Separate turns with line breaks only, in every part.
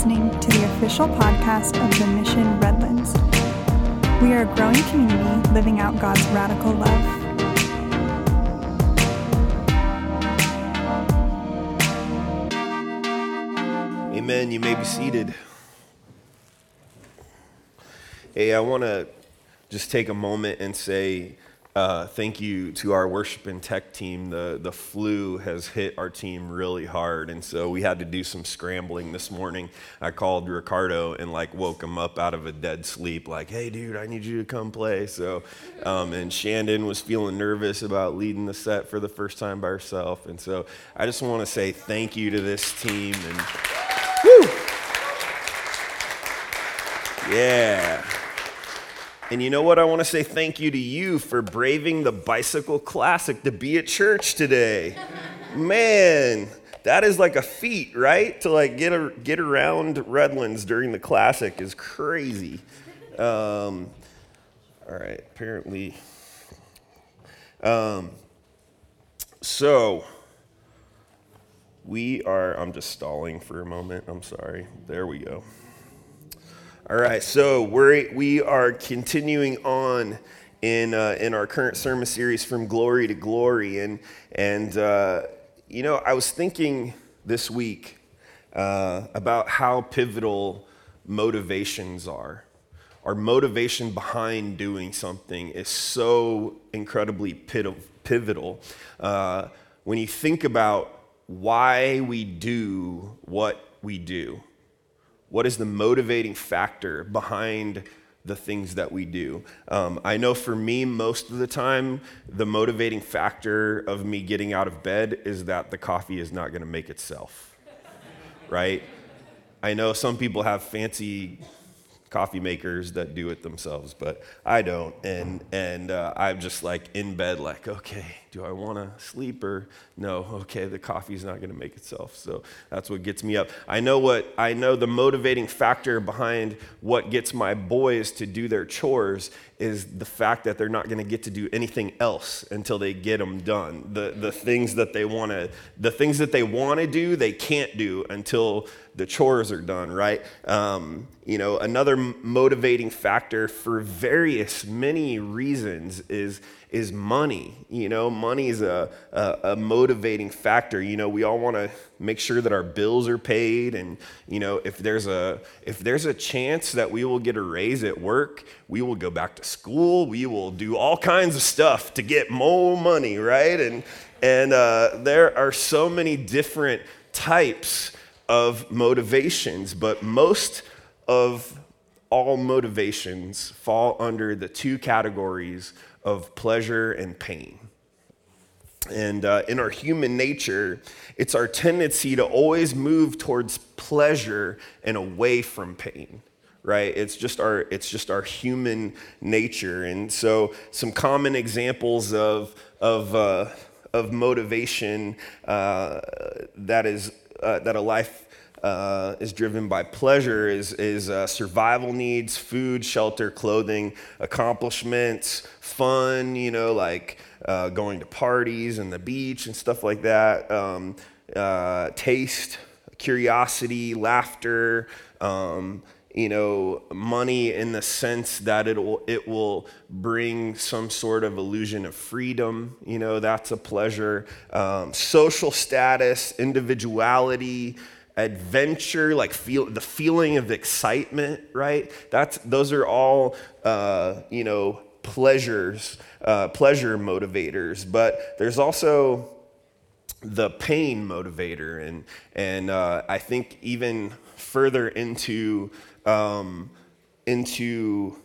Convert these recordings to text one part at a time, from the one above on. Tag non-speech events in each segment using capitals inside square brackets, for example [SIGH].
listening to the official podcast of the Mission Redlands. We are a growing community living out God's radical love.
Amen. You may be seated. Hey, I want to just take a moment and say uh, thank you to our worship and tech team. The, the flu has hit our team really hard, and so we had to do some scrambling this morning. I called Ricardo and like woke him up out of a dead sleep, like, "Hey, dude, I need you to come play." So, um, and Shandon was feeling nervous about leading the set for the first time by herself, and so I just want to say thank you to this team and. Woo! Yeah. And you know what? I want to say thank you to you for braving the bicycle classic to be at church today. Man, that is like a feat, right? To like get a, get around Redlands during the classic is crazy. Um, all right, apparently. Um, so we are. I'm just stalling for a moment. I'm sorry. There we go. All right, so we're, we are continuing on in, uh, in our current sermon series from glory to glory. And, and uh, you know, I was thinking this week uh, about how pivotal motivations are. Our motivation behind doing something is so incredibly pivotal. Uh, when you think about why we do what we do, what is the motivating factor behind the things that we do? Um, I know for me, most of the time, the motivating factor of me getting out of bed is that the coffee is not going to make itself, right? I know some people have fancy coffee makers that do it themselves, but I don't. And, and uh, I'm just like in bed, like, okay, do I want to sleep or no? Okay, the coffee's not going to make itself. So that's what gets me up. I know what, I know the motivating factor behind what gets my boys to do their chores is the fact that they're not going to get to do anything else until they get them done. The, the things that they want to, the things that they want to do, they can't do until the chores are done, right? Um, you know, another motivating factor for various, many reasons is is money. You know, money is a, a, a motivating factor. You know, we all want to make sure that our bills are paid, and you know, if there's a if there's a chance that we will get a raise at work, we will go back to school. We will do all kinds of stuff to get more money, right? And and uh, there are so many different types of motivations, but most of all motivations fall under the two categories of pleasure and pain. And uh, in our human nature, it's our tendency to always move towards pleasure and away from pain right it's just our it's just our human nature and so some common examples of of uh, of motivation uh, that is uh, that a life uh, is driven by pleasure is, is uh, survival needs, food, shelter, clothing, accomplishments, fun, you know, like uh, going to parties and the beach and stuff like that, um, uh, taste, curiosity, laughter, um, you know, money in the sense that it will, it will bring some sort of illusion of freedom. You know, that's a pleasure. Um, social status, individuality, adventure, like feel the feeling of excitement, right? That's those are all uh, you know pleasures, uh, pleasure motivators. But there's also the pain motivator, and and uh, I think even further into um, into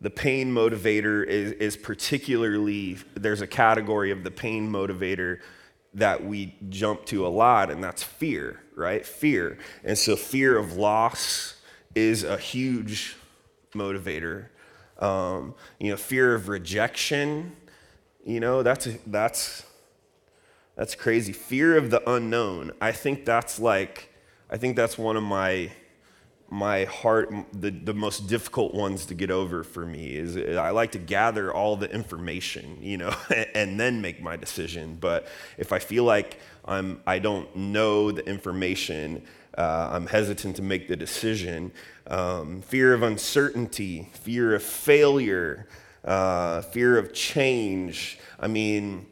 the pain motivator is, is particularly there's a category of the pain motivator that we jump to a lot, and that's fear, right? Fear. And so, fear of loss is a huge motivator. Um, you know, fear of rejection, you know, that's, that's, that's crazy. Fear of the unknown. I think that's like, I think that's one of my my heart the, the most difficult ones to get over for me is i like to gather all the information you know [LAUGHS] and then make my decision. But if i feel like i'm i don't know the information uh, i'm hesitant to make the decision um, fear of uncertainty fear of failure uh, fear of change. I mean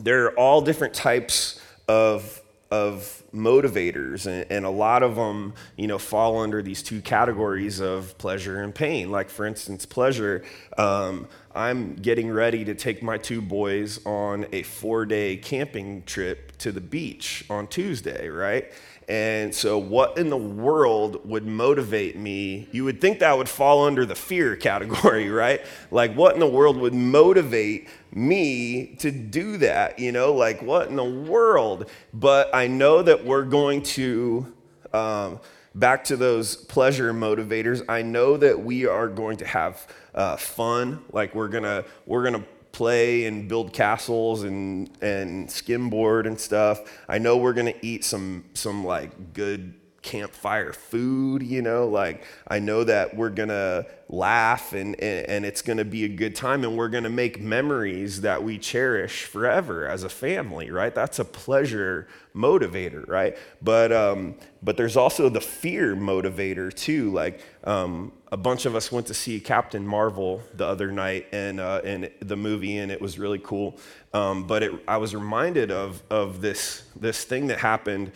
there are all different types of of motivators and, and, a lot of them you know fall under these two categories of pleasure and pain. Like for instance pleasure um, i'm getting ready to take my two boys on a four day camping trip to the beach on tuesday right and so, what in the world would motivate me? You would think that would fall under the fear [LAUGHS] category, right? Like, what in the world would motivate me to do that? You know, like, what in the world? But I know that we're going to, um, back to those pleasure motivators, I know that we are going to have uh, fun. Like, we're going to, we're going to, play and build castles and and skimboard and stuff. I know we're gonna eat some some like good campfire food, you know, like I know that we're gonna laugh and, and, and it's gonna be a good time and we're gonna make memories that we cherish forever as a family, right? That's a pleasure motivator, right? But um, but there's also the fear motivator too. Like um, a bunch of us went to see Captain Marvel the other night and uh, and the movie and it was really cool. Um, but it, I was reminded of of this this thing that happened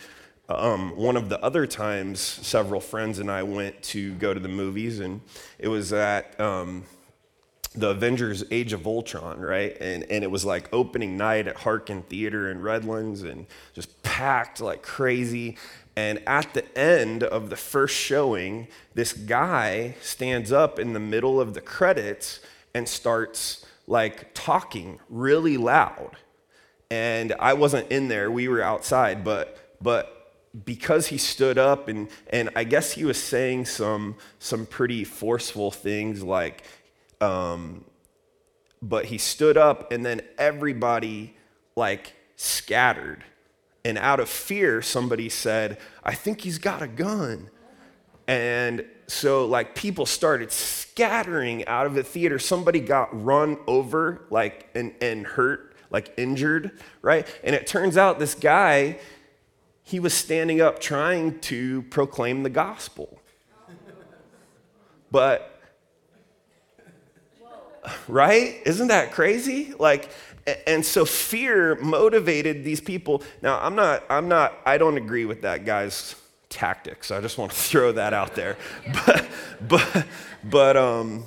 um, one of the other times, several friends and I went to go to the movies, and it was at um, the Avengers Age of Ultron, right? And, and it was like opening night at Harkins Theater in Redlands and just packed like crazy. And at the end of the first showing, this guy stands up in the middle of the credits and starts like talking really loud. And I wasn't in there, we were outside, but but because he stood up and, and I guess he was saying some, some pretty forceful things like, um, but he stood up and then everybody like scattered. And out of fear, somebody said, I think he's got a gun. And so, like, people started scattering out of the theater. Somebody got run over, like, and, and hurt, like, injured, right? And it turns out this guy, he was standing up trying to proclaim the gospel. But, right? Isn't that crazy? Like, and so fear motivated these people. Now, I'm not, I'm not, I don't agree with that guy's tactics. I just want to [LAUGHS] throw that out there. But, but, but, um,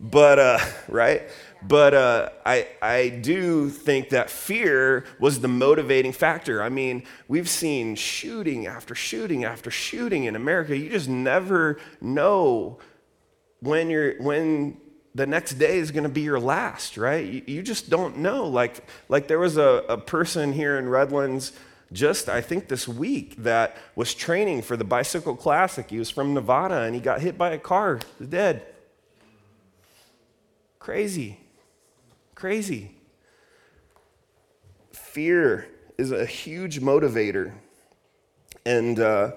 but, uh, right? But uh, I, I do think that fear was the motivating factor. I mean, we've seen shooting after shooting after shooting in America. You just never know when, you're, when the next day is going to be your last, right? You, you, just don't know. Like, like there was a, a person here in Redlands just, I think, this week that was training for the Bicycle Classic. He was from Nevada and he got hit by a car, dead. Crazy. Crazy. Fear is a huge motivator. And uh,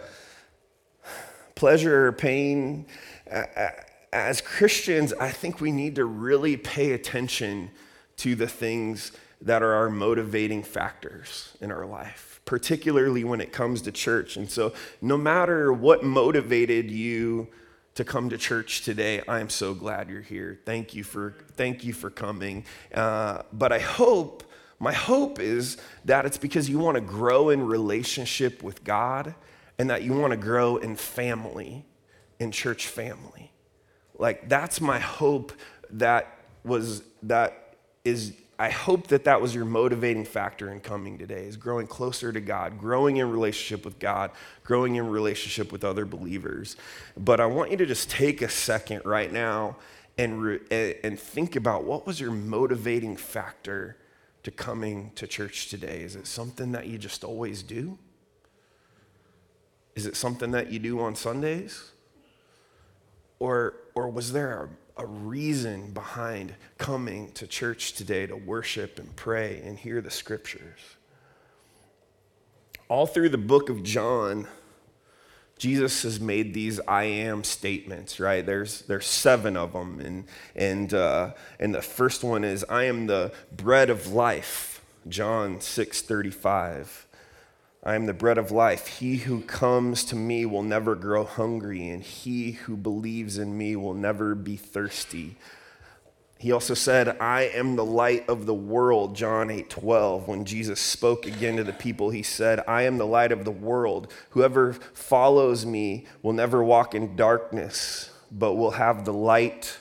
pleasure or pain, as Christians, I think we need to really pay attention to the things that are our motivating factors in our life, particularly when it comes to church. And so, no matter what motivated you to come to church today. I am so glad you're here. Thank you for thank you for coming. Uh, but I hope my hope is that it's because you want to grow in relationship with God and that you want to grow in family, in church family. Like that's my hope that was that is I hope that that was your motivating factor in coming today is growing closer to God, growing in relationship with God, growing in relationship with other believers. But I want you to just take a second right now and, re- and think about what was your motivating factor to coming to church today? Is it something that you just always do? Is it something that you do on Sundays? Or, or was there a a reason behind coming to church today to worship and pray and hear the scriptures. All through the book of John, Jesus has made these I am statements, right? There's, there's seven of them. And, and, uh, and the first one is, I am the bread of life, John 6 35. I am the bread of life. He who comes to me will never grow hungry, and he who believes in me will never be thirsty. He also said, I am the light of the world, John 8 12. When Jesus spoke again to the people, he said, I am the light of the world. Whoever follows me will never walk in darkness, but will have the light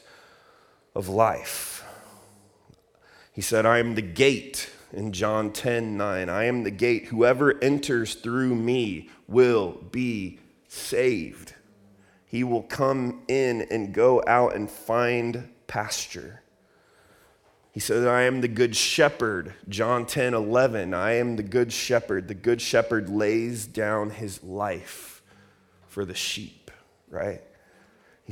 of life. He said, I am the gate in John 10 9. I am the gate. Whoever enters through me will be saved. He will come in and go out and find pasture. He says, I am the good shepherd. John 10 11. I am the good shepherd. The good shepherd lays down his life for the sheep, right?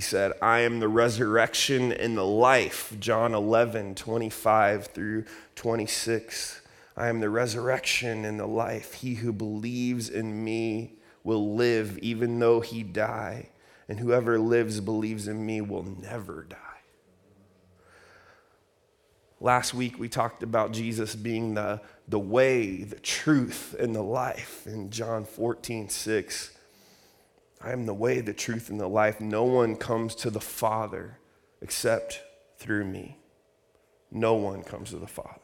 He said, I am the resurrection and the life. John 11 25 through 26. I am the resurrection and the life. He who believes in me will live even though he die. And whoever lives, believes in me, will never die. Last week we talked about Jesus being the, the way, the truth, and the life in John 14, 6. I am the way, the truth, and the life. No one comes to the Father except through me. No one comes to the Father.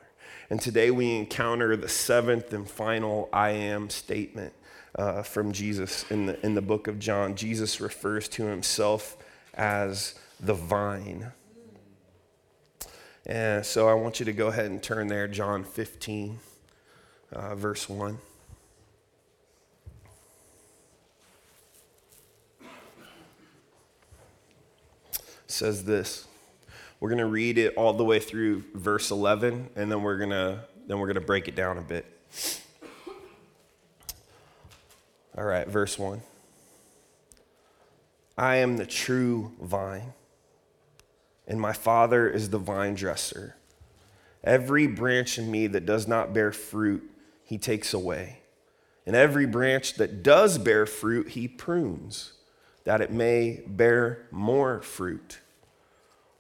And today we encounter the seventh and final I am statement uh, from Jesus in the, in the book of John. Jesus refers to himself as the vine. And so I want you to go ahead and turn there, John 15, uh, verse 1. Says this. We're going to read it all the way through verse 11 and then we're going to then we're going to break it down a bit. All right, verse 1. I am the true vine and my Father is the vine dresser. Every branch in me that does not bear fruit, he takes away. And every branch that does bear fruit, he prunes, that it may bear more fruit.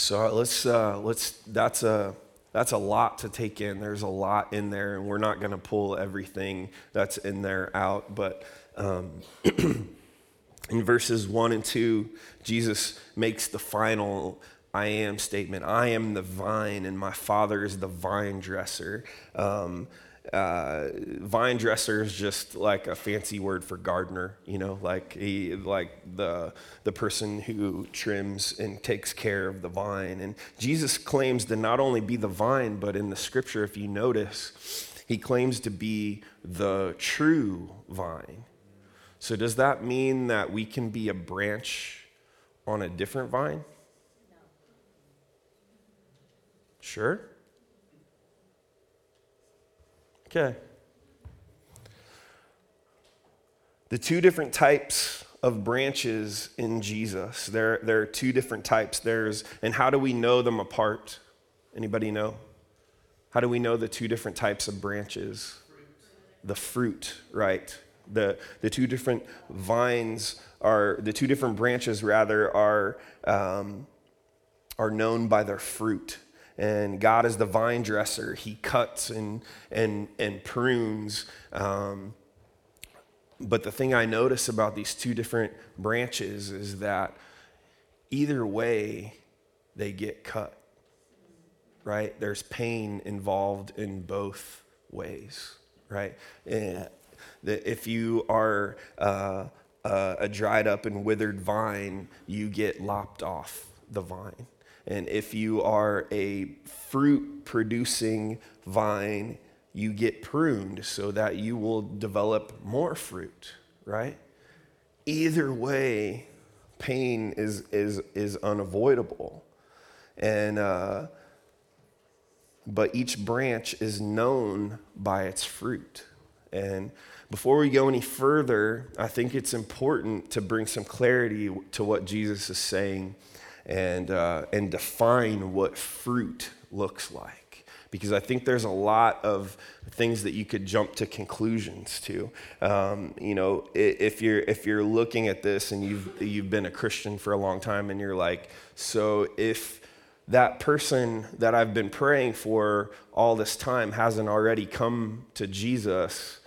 So let's, uh, let's, that's a, that's a lot to take in. There's a lot in there, and we're not going to pull everything that's in there out. But um, [CLEARS THROAT] in verses 1 and 2, Jesus makes the final I am statement I am the vine, and my Father is the vine dresser. Um, uh, vine dresser is just like a fancy word for gardener, you know, like he, like the the person who trims and takes care of the vine. And Jesus claims to not only be the vine, but in the scripture, if you notice, he claims to be the true vine. So does that mean that we can be a branch on a different vine? No. Sure. Okay. the two different types of branches in Jesus. There, there are two different types. There's, and how do we know them apart? Anybody know? How do we know the two different types of branches? The fruit, right? The, the two different vines are, the two different branches rather, are, um, are known by their fruit. And God is the vine dresser. He cuts and, and, and prunes. Um, but the thing I notice about these two different branches is that either way, they get cut, right? There's pain involved in both ways, right? And if you are uh, a dried up and withered vine, you get lopped off the vine. And if you are a fruit producing vine, you get pruned so that you will develop more fruit, right? Either way, pain is, is, is unavoidable. And, uh, but each branch is known by its fruit. And before we go any further, I think it's important to bring some clarity to what Jesus is saying and, uh, and define what fruit looks like. Because I think there's a lot of things that you could jump to conclusions to. Um, you know, if you're, if you're looking at this and you've, you've been a Christian for a long time and you're like, so if that person that I've been praying for all this time hasn't already come to Jesus,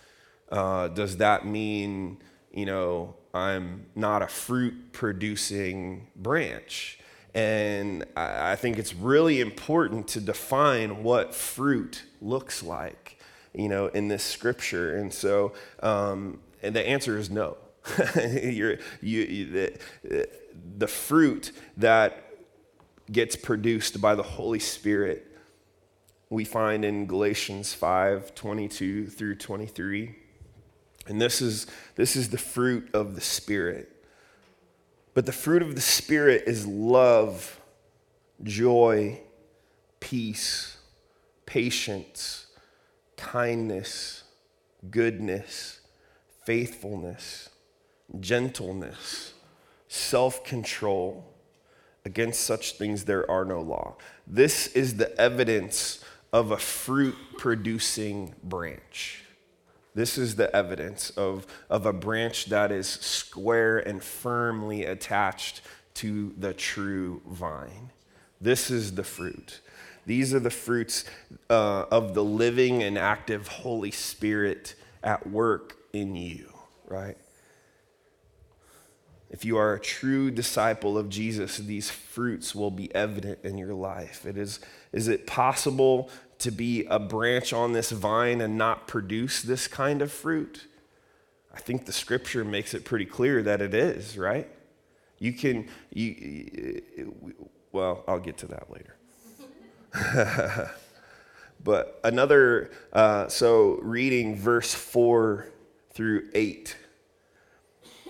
uh, does that mean, you know, I'm not a fruit producing branch? And I think it's really important to define what fruit looks like, you know, in this scripture. And so, um, and the answer is no. [LAUGHS] you, you, the, the fruit that gets produced by the Holy Spirit, we find in Galatians 5 22 through 23. And this is, this is the fruit of the Spirit. But the fruit of the Spirit is love, joy, peace, patience, kindness, goodness, faithfulness, gentleness, self control. Against such things there are no law. This is the evidence of a fruit producing branch. This is the evidence of, of a branch that is square and firmly attached to the true vine. This is the fruit. These are the fruits uh, of the living and active Holy Spirit at work in you, right? If you are a true disciple of Jesus, these fruits will be evident in your life. It is, is it possible to be a branch on this vine and not produce this kind of fruit? I think the scripture makes it pretty clear that it is, right? You can, you, well, I'll get to that later. [LAUGHS] but another, uh, so reading verse 4 through 8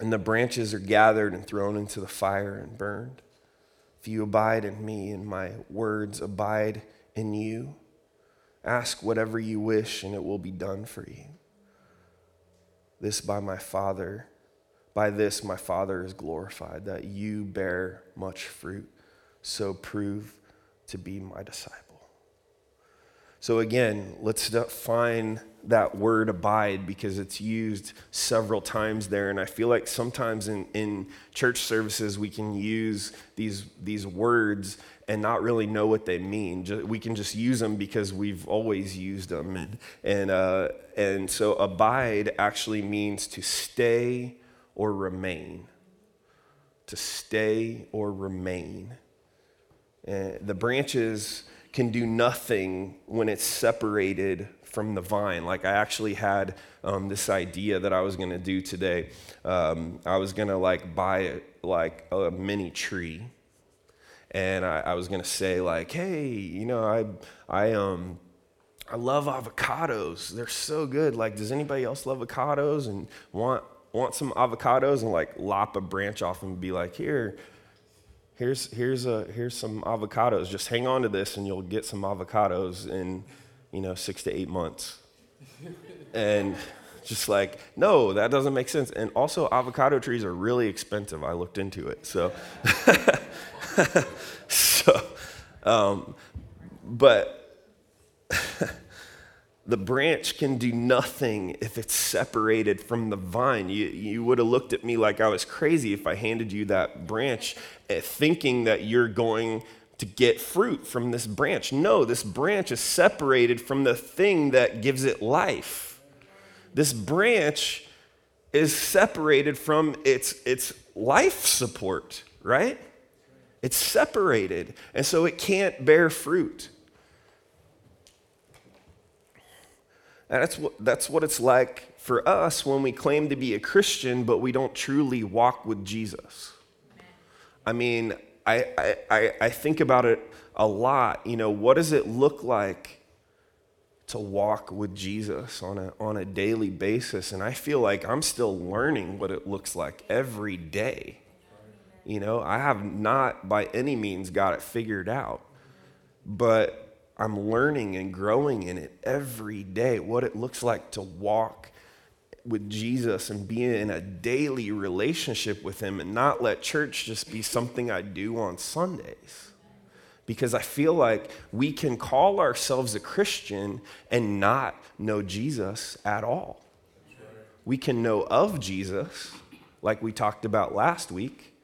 and the branches are gathered and thrown into the fire and burned. If you abide in me and my words abide in you, ask whatever you wish and it will be done for you. This by my Father, by this my Father is glorified, that you bear much fruit, so prove to be my disciple. So, again, let's find that word abide because it's used several times there. And I feel like sometimes in, in church services, we can use these, these words and not really know what they mean. We can just use them because we've always used them. And, and, uh, and so, abide actually means to stay or remain. To stay or remain. And the branches can do nothing when it's separated from the vine. Like I actually had um, this idea that I was going to do today. Um, I was going to like buy like a mini tree, and I, I was going to say like, hey, you know, I I um. I love avocados. They're so good. Like, does anybody else love avocados and want want some avocados and like lop a branch off and be like, here, here's here's a here's some avocados. Just hang on to this and you'll get some avocados in, you know, six to eight months. and just like, no, that doesn't make sense. And also avocado trees are really expensive. I looked into it. So [LAUGHS] so um, but the branch can do nothing if it's separated from the vine. You, you would have looked at me like I was crazy if I handed you that branch eh, thinking that you're going to get fruit from this branch. No, this branch is separated from the thing that gives it life. This branch is separated from its, its life support, right? It's separated, and so it can't bear fruit. And that's what, that's what it's like for us when we claim to be a Christian, but we don't truly walk with Jesus. I mean, I, I, I think about it a lot. You know, what does it look like to walk with Jesus on a, on a daily basis? And I feel like I'm still learning what it looks like every day. You know, I have not by any means got it figured out. But I'm learning and growing in it every day, what it looks like to walk with Jesus and be in a daily relationship with Him and not let church just be something I do on Sundays. Because I feel like we can call ourselves a Christian and not know Jesus at all. We can know of Jesus, like we talked about last week,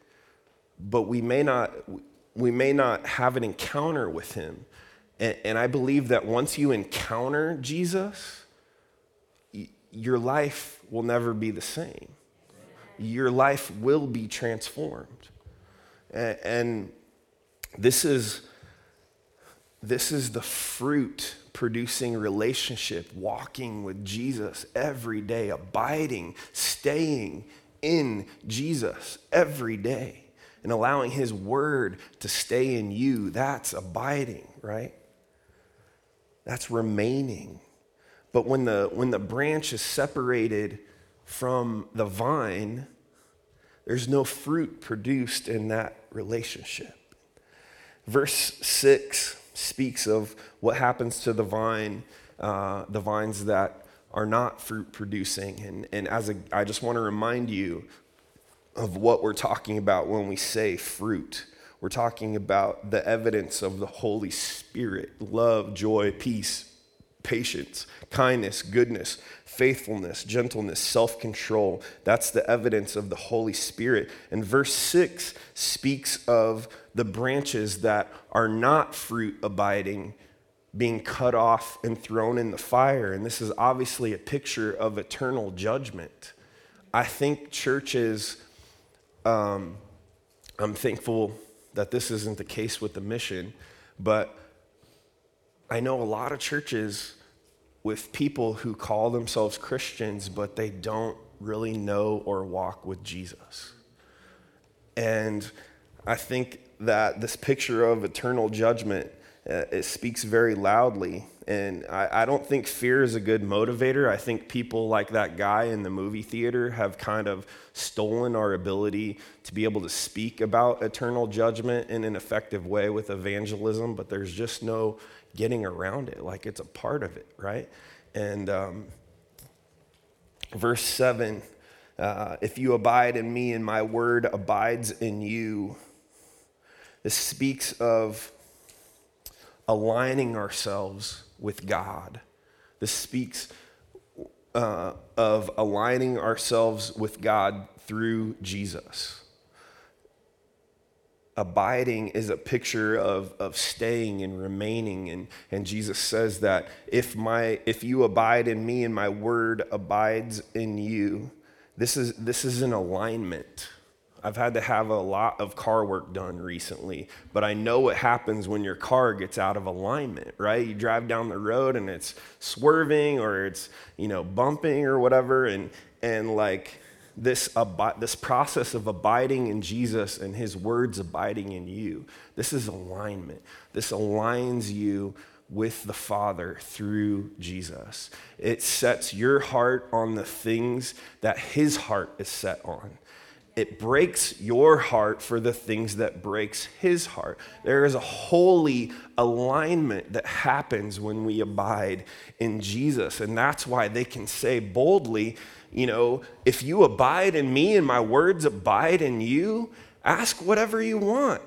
but we may not, we may not have an encounter with Him and, and I believe that once you encounter Jesus, your life will never be the same. Your life will be transformed. And, and this is this is the fruit producing relationship, walking with Jesus every day, abiding, staying in Jesus every day, and allowing His word to stay in you. That's abiding, right? That's remaining. But when the, when the branch is separated from the vine, there's no fruit produced in that relationship. Verse 6 speaks of what happens to the vine, uh, the vines that are not fruit producing. And, and as a, I just want to remind you of what we're talking about when we say fruit. We're talking about the evidence of the Holy Spirit love, joy, peace, patience, kindness, goodness, faithfulness, gentleness, self control. That's the evidence of the Holy Spirit. And verse 6 speaks of the branches that are not fruit abiding being cut off and thrown in the fire. And this is obviously a picture of eternal judgment. I think churches, um, I'm thankful that this isn't the case with the mission, but I know a lot of churches with people who call themselves Christians, but they don't really know or walk with Jesus. And I think that this picture of eternal judgment uh, it speaks very loudly. And I, I, don't think fear is a good motivator. I think people like that guy in the movie theater have kind of stolen our ability to be able to speak about eternal judgment in an effective way with evangelism, but there's just no getting around it. Like it's a part of it, right? And um, verse 7 uh, if you abide in me and my word abides in you, this speaks of aligning ourselves with God. This speaks uh, of aligning ourselves with God through Jesus. Abiding is a picture of, of staying and remaining. And, and Jesus says that if, my, if you abide in me and my word abides in you, this is, this is an alignment. I've had to have a lot of car work done recently, but I know what happens when your car gets out of alignment, right? You drive down the road and it's swerving or it's, you know, bumping or whatever and and like this, this process of abiding in Jesus and his words abiding in you. This is alignment. This aligns you with the Father through Jesus. It sets your heart on the things that his heart is set on. It breaks your heart for the things that breaks his heart. There is a holy alignment that happens when we abide in Jesus. And that's why they can say boldly, you know, if you abide in me and my words abide in you, ask whatever you want.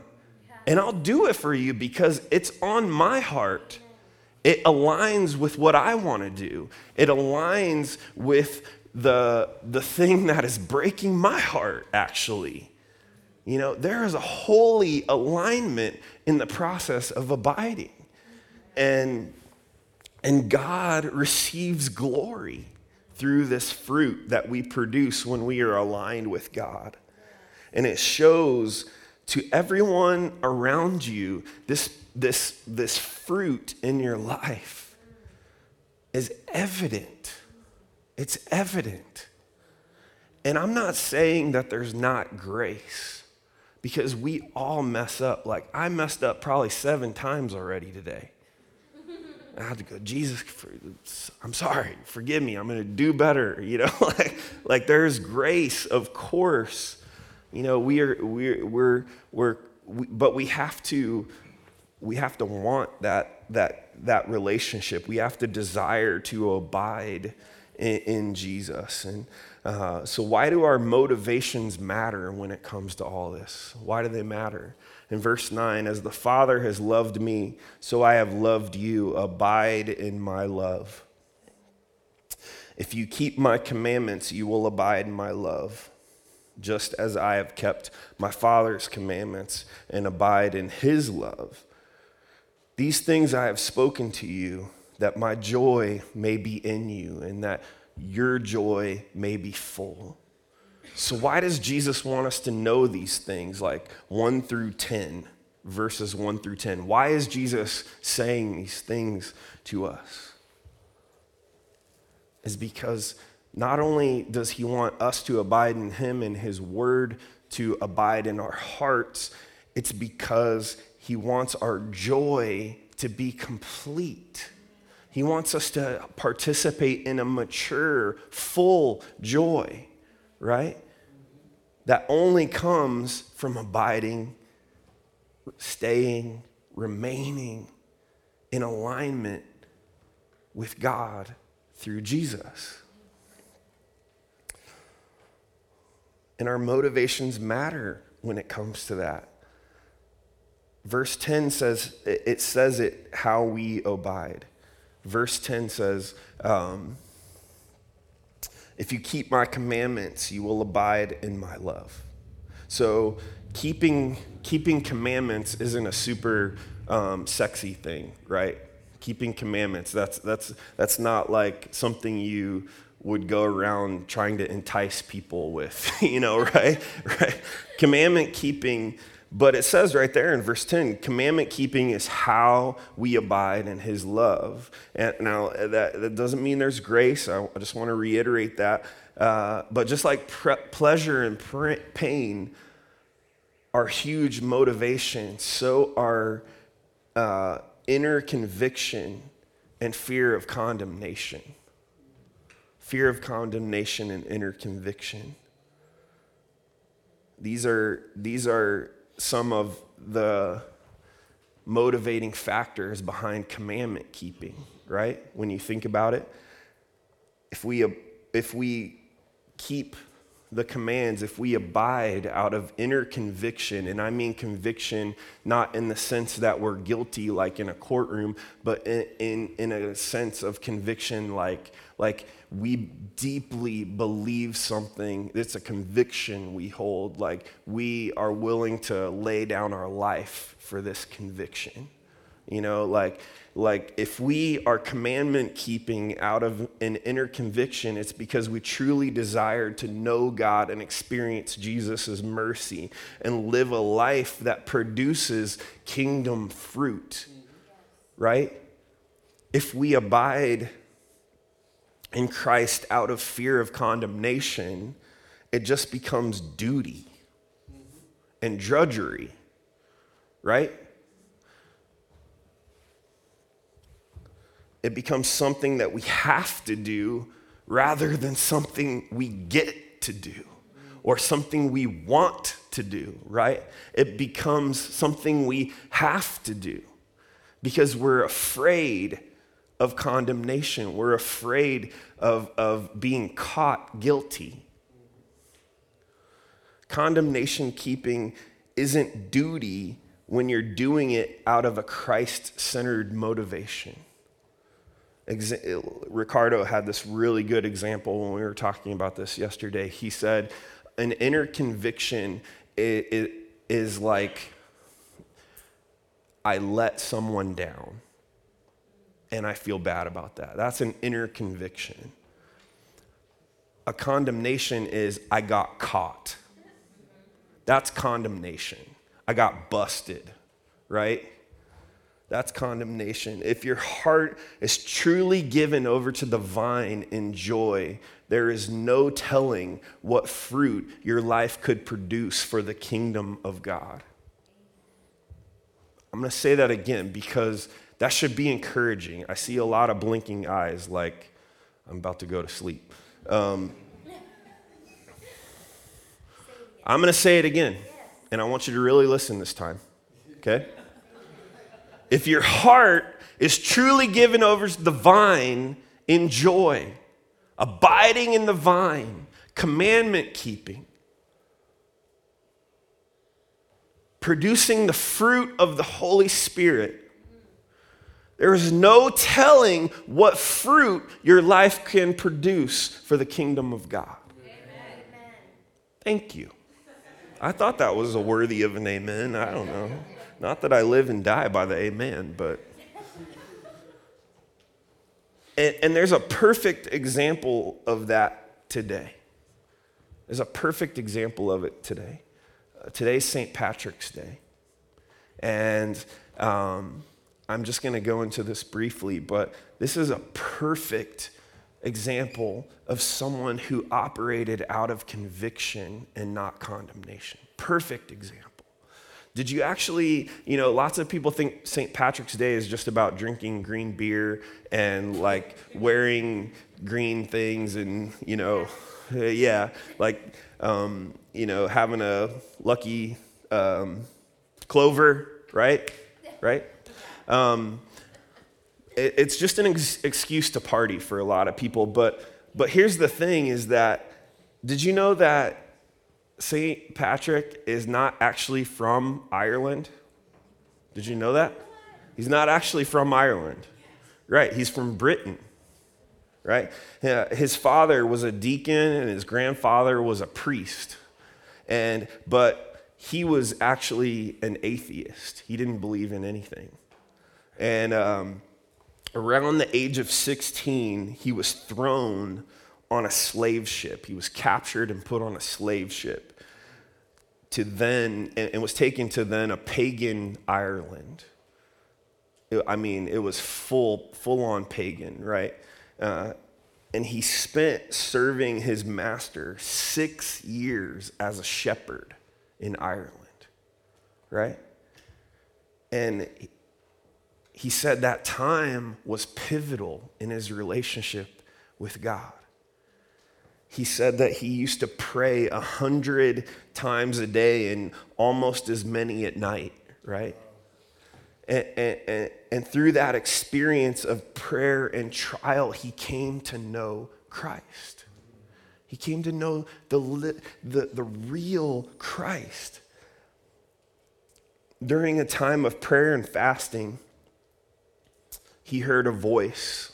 And I'll do it for you because it's on my heart. It aligns with what I want to do. It aligns with the, the thing that is breaking my heart, actually. You know, there is a holy alignment in the process of abiding. And, and God receives glory through this fruit that we produce when we are aligned with God. And it shows to everyone around you this, this, this fruit in your life is evident. It's evident. And I'm not saying that there's not grace because we all mess up. Like, I messed up probably seven times already today. I had to go, Jesus, I'm sorry, forgive me, I'm to do better. [LAUGHS] You know, [LAUGHS] like, like there's grace, of course. You know, we are, we're, we're, we're we, but we have to, we have to want that, that, that relationship. We have to desire to abide in, in Jesus. And uh, so, why do our motivations matter when it comes to all this? Why do they matter? In verse 9, as the Father has loved me, so I have loved you. Abide in my love. If you keep my commandments, you will abide in my love, just as I have kept my Father's commandments and abide in his love. These things I have spoken to you, that my joy may be in you, and that your joy may be full. So, why does Jesus want us to know these things, like 1 through 10, verses 1 through 10? Why is Jesus saying these things to us? Is because not only does he want us to abide in him and his word to abide in our hearts, it's because he wants our joy to be complete. He wants us to participate in a mature, full joy, right? that only comes from abiding, staying, remaining in alignment with God through Jesus. And our motivations matter when it comes to that. Verse 10 says, it says it how we abide. Verse 10 says, um, if you keep my commandments, you will abide in my love. So, keeping, keeping commandments isn't a super um, sexy thing, right? Keeping commandments, that's, that's, that's not like something you would go around trying to entice people with, [LAUGHS] you know, right? [LAUGHS] right? Commandment keeping but it says right there in verse 10 commandment keeping is how we abide in his love. And now, that, that doesn't mean there's grace. I, just want to reiterate that. Uh, but just like pre- pleasure and pre- pain are huge motivations, so are uh, inner conviction and fear of condemnation. Fear of condemnation and inner conviction. These are, these are some of the motivating factors behind commandment keeping, right? When you think about it, if we, if we keep the commands, if we abide out of inner conviction, and I mean conviction not in the sense that we're guilty like in a courtroom, but in, in, in a sense of conviction like, like we deeply believe something, it's a conviction we hold, like we are willing to lay down our life for this conviction, You know, like, like if we are commandment keeping out of an inner conviction, it's because we truly desire to know God and experience Jesus' mercy and live a life that produces kingdom fruit, right? If we abide in Christ out of fear of condemnation, it just becomes duty and drudgery, right? It becomes something that we have to do rather than something we get to do or something we want to do, right? It becomes something we have to do because we're afraid of condemnation. We're afraid of, of being caught guilty. Condemnation keeping isn't duty when you're doing it out of a Christ centered motivation. Ricardo had this really good example when we were talking about this yesterday. He said, An inner conviction is like, I let someone down and I feel bad about that. That's an inner conviction. A condemnation is, I got caught. That's condemnation. I got busted, right? That's condemnation. If your heart is truly given over to the vine in joy, there is no telling what fruit your life could produce for the kingdom of God. I'm going to say that again because that should be encouraging. I see a lot of blinking eyes like I'm about to go to sleep. Um, I'm going to say it again, and I want you to really listen this time, okay? If your heart is truly given over to the vine in joy, abiding in the vine, commandment keeping, producing the fruit of the Holy Spirit, there is no telling what fruit your life can produce for the kingdom of God. Amen. Thank you. I thought that was a worthy of an amen. I don't know. Not that I live and die by the amen, but. [LAUGHS] And, and there's a perfect example of that today. There's a perfect example of it today. Uh, today's St. Patrick's Day. And um, I'm just going to go into this briefly, but this is a perfect example of someone who operated out of conviction and not condemnation. Perfect example. Did you actually, you know, lots of people think St. Patrick's Day is just about drinking green beer and like wearing green things and, you know, [LAUGHS] yeah, like, um, you know, having a lucky um, clover, right? Right? Um, it, it's just an ex- excuse to party for a lot of people. But, but here's the thing is that, did you know that St. Patrick is not actually from Ireland? Did you know that? He's not actually from Ireland. Right, he's from Britain. Right? His father was a deacon and his grandfather was a priest. And but he was actually an atheist. He didn't believe in anything. And um, around the age of 16, he was thrown on a slave ship. He was captured and put on a slave ship to then, and, was taken to then a pagan Ireland. I mean, it was full, full on pagan, right? Uh, and he spent serving his master six years as a shepherd in Ireland, right? And he said that time was pivotal in his relationship with God. He said that he used to pray a hundred times a day and almost as many at night, right? And, and, and, through that experience of prayer and trial, he came to know Christ. He came to know the, the, the real Christ. During a time of prayer and fasting, he heard a voice.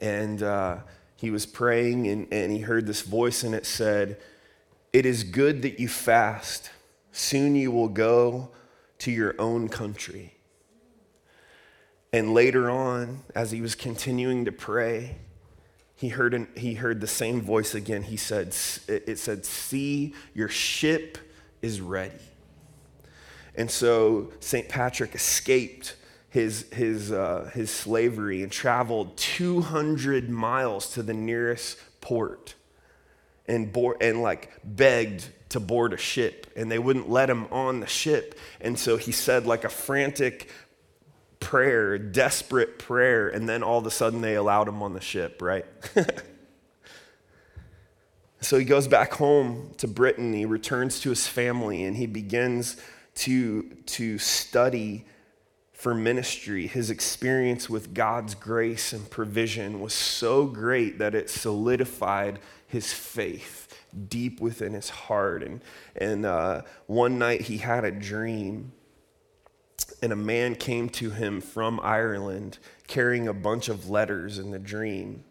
And uh, he was praying, and, and he heard this voice, and it said, It is good that you fast. Soon you will go to your own country. And later on, as he was continuing to pray, he heard, an, he heard the same voice again. He said, It said, See, your ship is ready. And so St. Patrick escaped his, his, uh, his slavery and traveled 200 miles to the nearest port and, board, and like begged to board a ship and they wouldn't let him on the ship. And so he said like a frantic prayer desperate prayer and then all of a sudden they allowed him on the ship right? [LAUGHS] So he goes back home to britain he returns to his family and he begins to, to study for ministry. His experience with God's grace and provision was so great that it solidified his faith deep within his heart. And, and uh, one night he had a dream, and a man came to him from Ireland carrying a bunch of letters in the dream.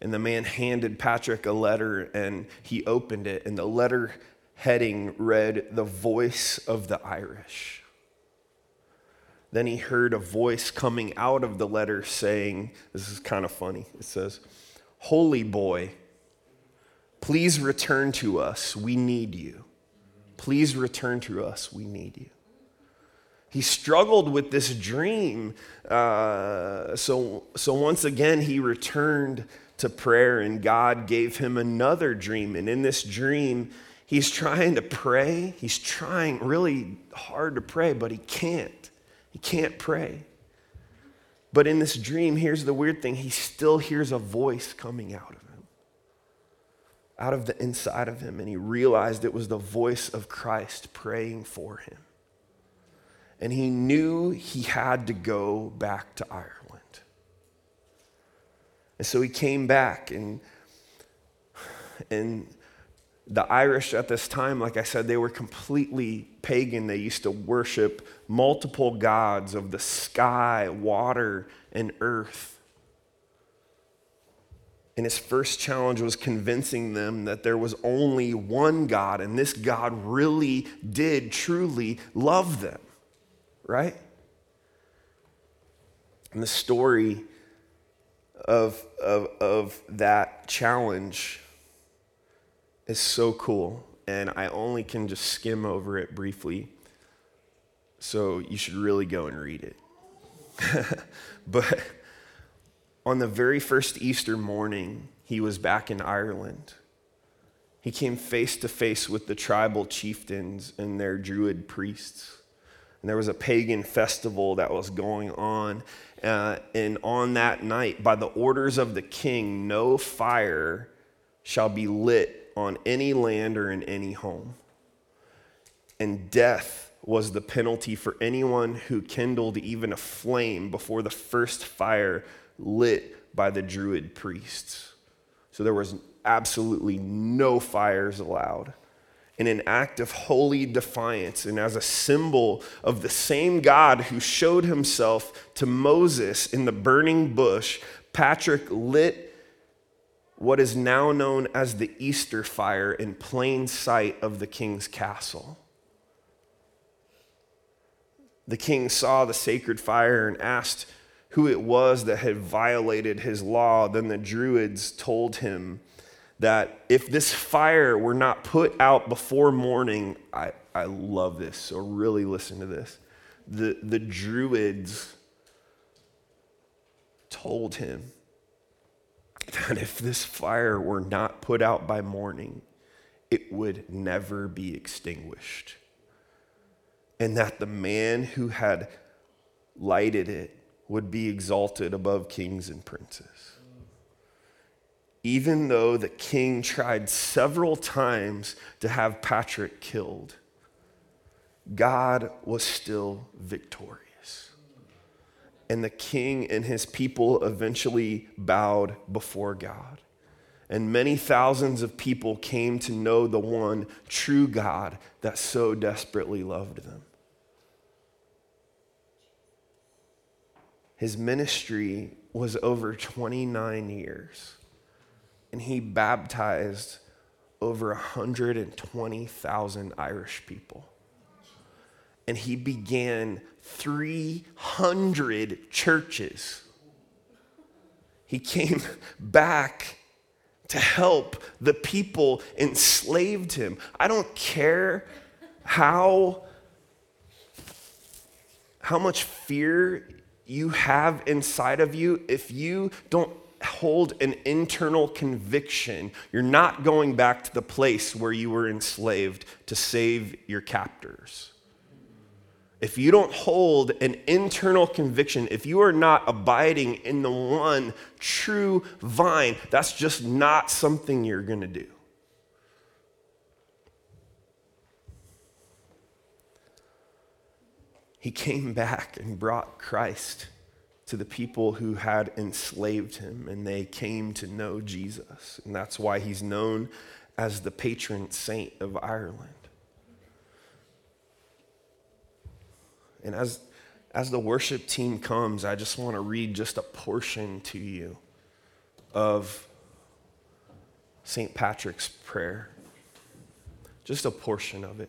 And the man handed Patrick a letter, and he opened it, and the letter heading read, The Voice of the Irish. Then he heard a voice coming out of the letter saying, This is kind of funny. It says, Holy boy, please return to us. We need you. Please return to us. We need you. He struggled with this dream. Uh, so, so once again, he returned to prayer, and God gave him another dream. And in this dream, He's trying to pray. He's trying really hard to pray, but he can't. He can't pray. But in this dream, here's the weird thing he still hears a voice coming out of him, out of the inside of him. And he realized it was the voice of Christ praying for him. And he knew he had to go back to Ireland. And so he came back and and the Irish at this time, like I said, they were completely pagan. They used to worship multiple gods of the sky, water, and earth. And his first challenge was convincing them that there was only one God, and this God really did truly love them, right? And the story of, of, of that challenge is so cool, and I only can just skim over it briefly. So you should really go and read it. [LAUGHS] but on the very first Easter morning, he was back in Ireland. He came face to face with the tribal chieftains and their druid priests. And there was a pagan festival that was going on. Uh, and on that night, by the orders of the king, no fire shall be lit on any land or in any home. And death was the penalty for anyone who kindled even a flame before the first fire lit by the Druid priests. So there was absolutely no fires allowed. In an act of holy defiance and as a symbol of the same God who showed himself to Moses in the burning bush, Patrick lit what is now known as the Easter fire in plain sight of the king's castle. The king saw the sacred fire and asked who it was that had violated his law. Then the Druids told him that if this fire were not put out before morning, I, I love this, so really listen to this. The, the Druids told him that if this fire were not put out by morning, it would never be extinguished. And that the man who had lighted it would be exalted above kings and princes. Even though the king tried several times to have Patrick killed, God was still victorious and the king and his people eventually bowed before God. And many thousands of people came to know the one true God that so desperately loved them. His ministry was over 29 years, and he baptized over 120,000 Irish people. And he began 300 churches. He came back to help the people enslaved him. I don't care how how much fear you have inside of you if you don't hold an internal conviction, you're not going back to the place where you were enslaved to save your captors. If you don't hold an internal conviction, if you are not abiding in the one true vine, that's just not something you're going to do. He came back and brought Christ to the people who had enslaved him, and they came to know Jesus. And that's why he's known as the patron saint of Ireland. And as, as the worship team comes, I just want to read just a portion to you of St. Patrick's prayer, just a portion of it.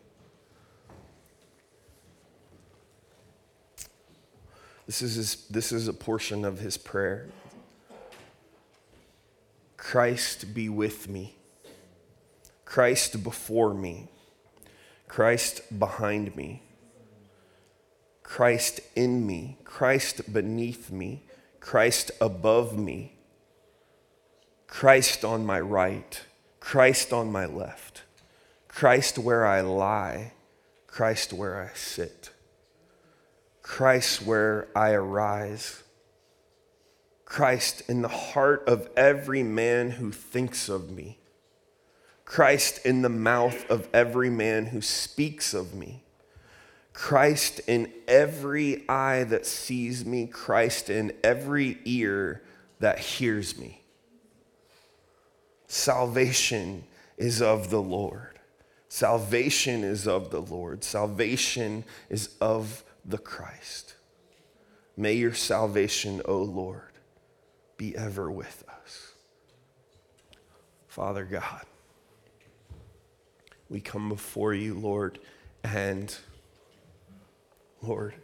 This is, his, this is a portion of his prayer. Christ be with me. Christ before me. Christ behind me. Christ in me. Christ beneath me. Christ above me. Christ on my right. Christ on my left. Christ where I lie. Christ where I sit. Christ where I arise. Christ in the heart of every man who thinks of me. Christ in the mouth of every man who speaks of me. Christ in every eye that sees me. Christ in every ear that hears me. Salvation is of the Lord. Salvation is of the Lord. Salvation is of the Christ. May your salvation, O Lord, be ever with us. Father God, we come before you, Lord, and Lord,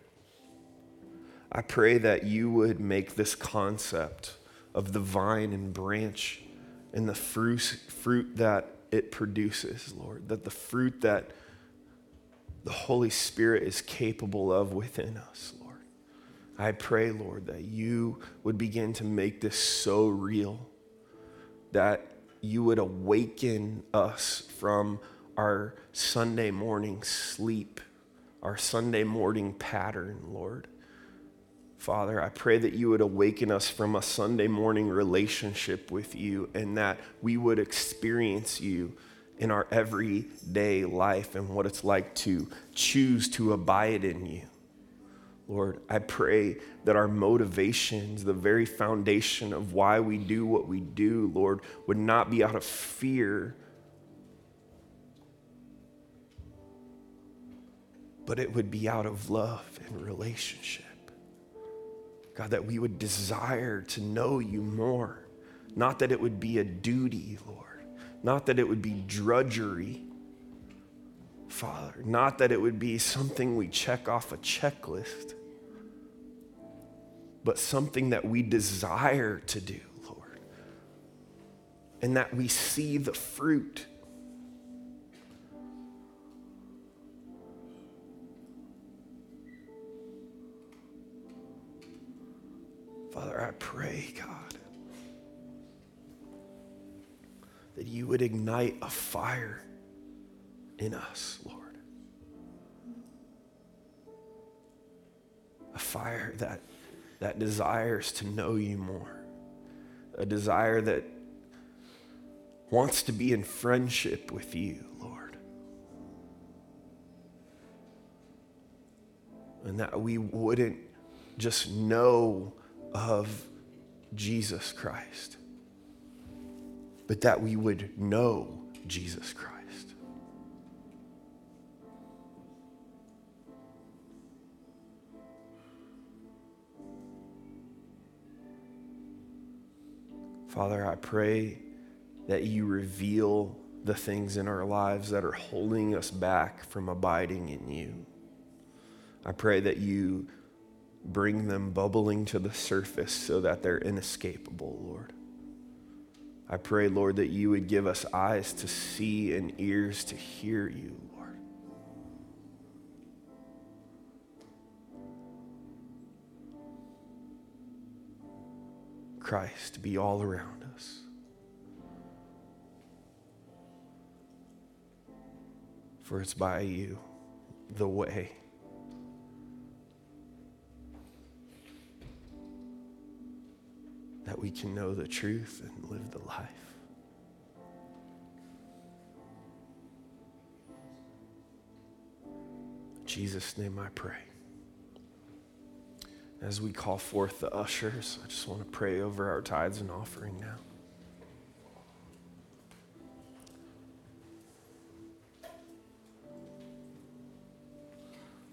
I pray that you would make this concept of the vine and branch and the fruit, fruit that it produces, Lord, that the fruit that the Holy Spirit is capable of within us, Lord. I pray, Lord, that you would begin to make this so real, that you would awaken us from our Sunday morning sleep, our Sunday morning pattern, Lord. Father, I pray that you would awaken us from a Sunday morning relationship with you and that we would experience you in our everyday life and what it's like to choose to abide in you. Lord, I pray that our motivations, the very foundation of why we do what we do, Lord, would not be out of fear, but it would be out of love and relationship. God, that we would desire to know you more, not that it would be a duty, Lord not that it would be drudgery, Father. Not that it would be something we check off a checklist, but something that we desire to do, Lord. And that we see the fruit. Father, I pray, God that you would ignite a fire in us, Lord. A fire that, that desires to know you more, a desire that wants to be in friendship with you, Lord. And that we wouldn't just know of Jesus Christ but that we would know Jesus Christ. Father, I pray that you reveal the things in our lives that are holding us back from abiding in you. I pray that you bring them bubbling to the surface so that they're inescapable, Lord. I pray, Lord, that you would give us eyes to see and ears to hear you, Lord. Christ be all around us. For it's by you, the way. That we can know the truth and live the life. Jesus' name I pray. As we call forth the ushers, I just want to pray over our tithes and offering now.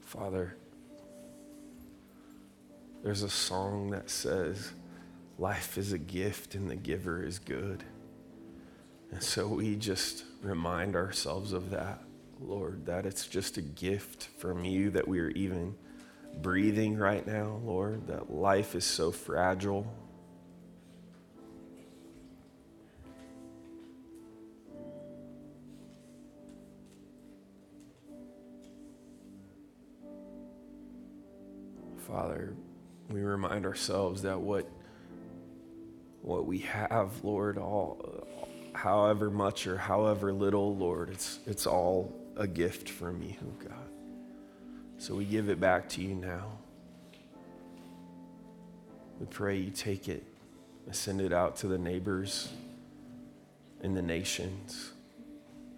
Father, there's a song that says, Life is a gift and the giver is good. And so we just remind ourselves of that, Lord, that it's just a gift from you that we are even breathing right now, Lord, that life is so fragile. Father, we remind ourselves that what what we have, Lord, all however much or however little, Lord, it's it's all a gift from you, God. So we give it back to you now. We pray you take it and send it out to the neighbors and the nations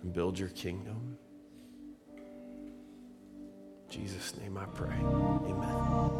and build your kingdom. In Jesus' name I pray. Amen.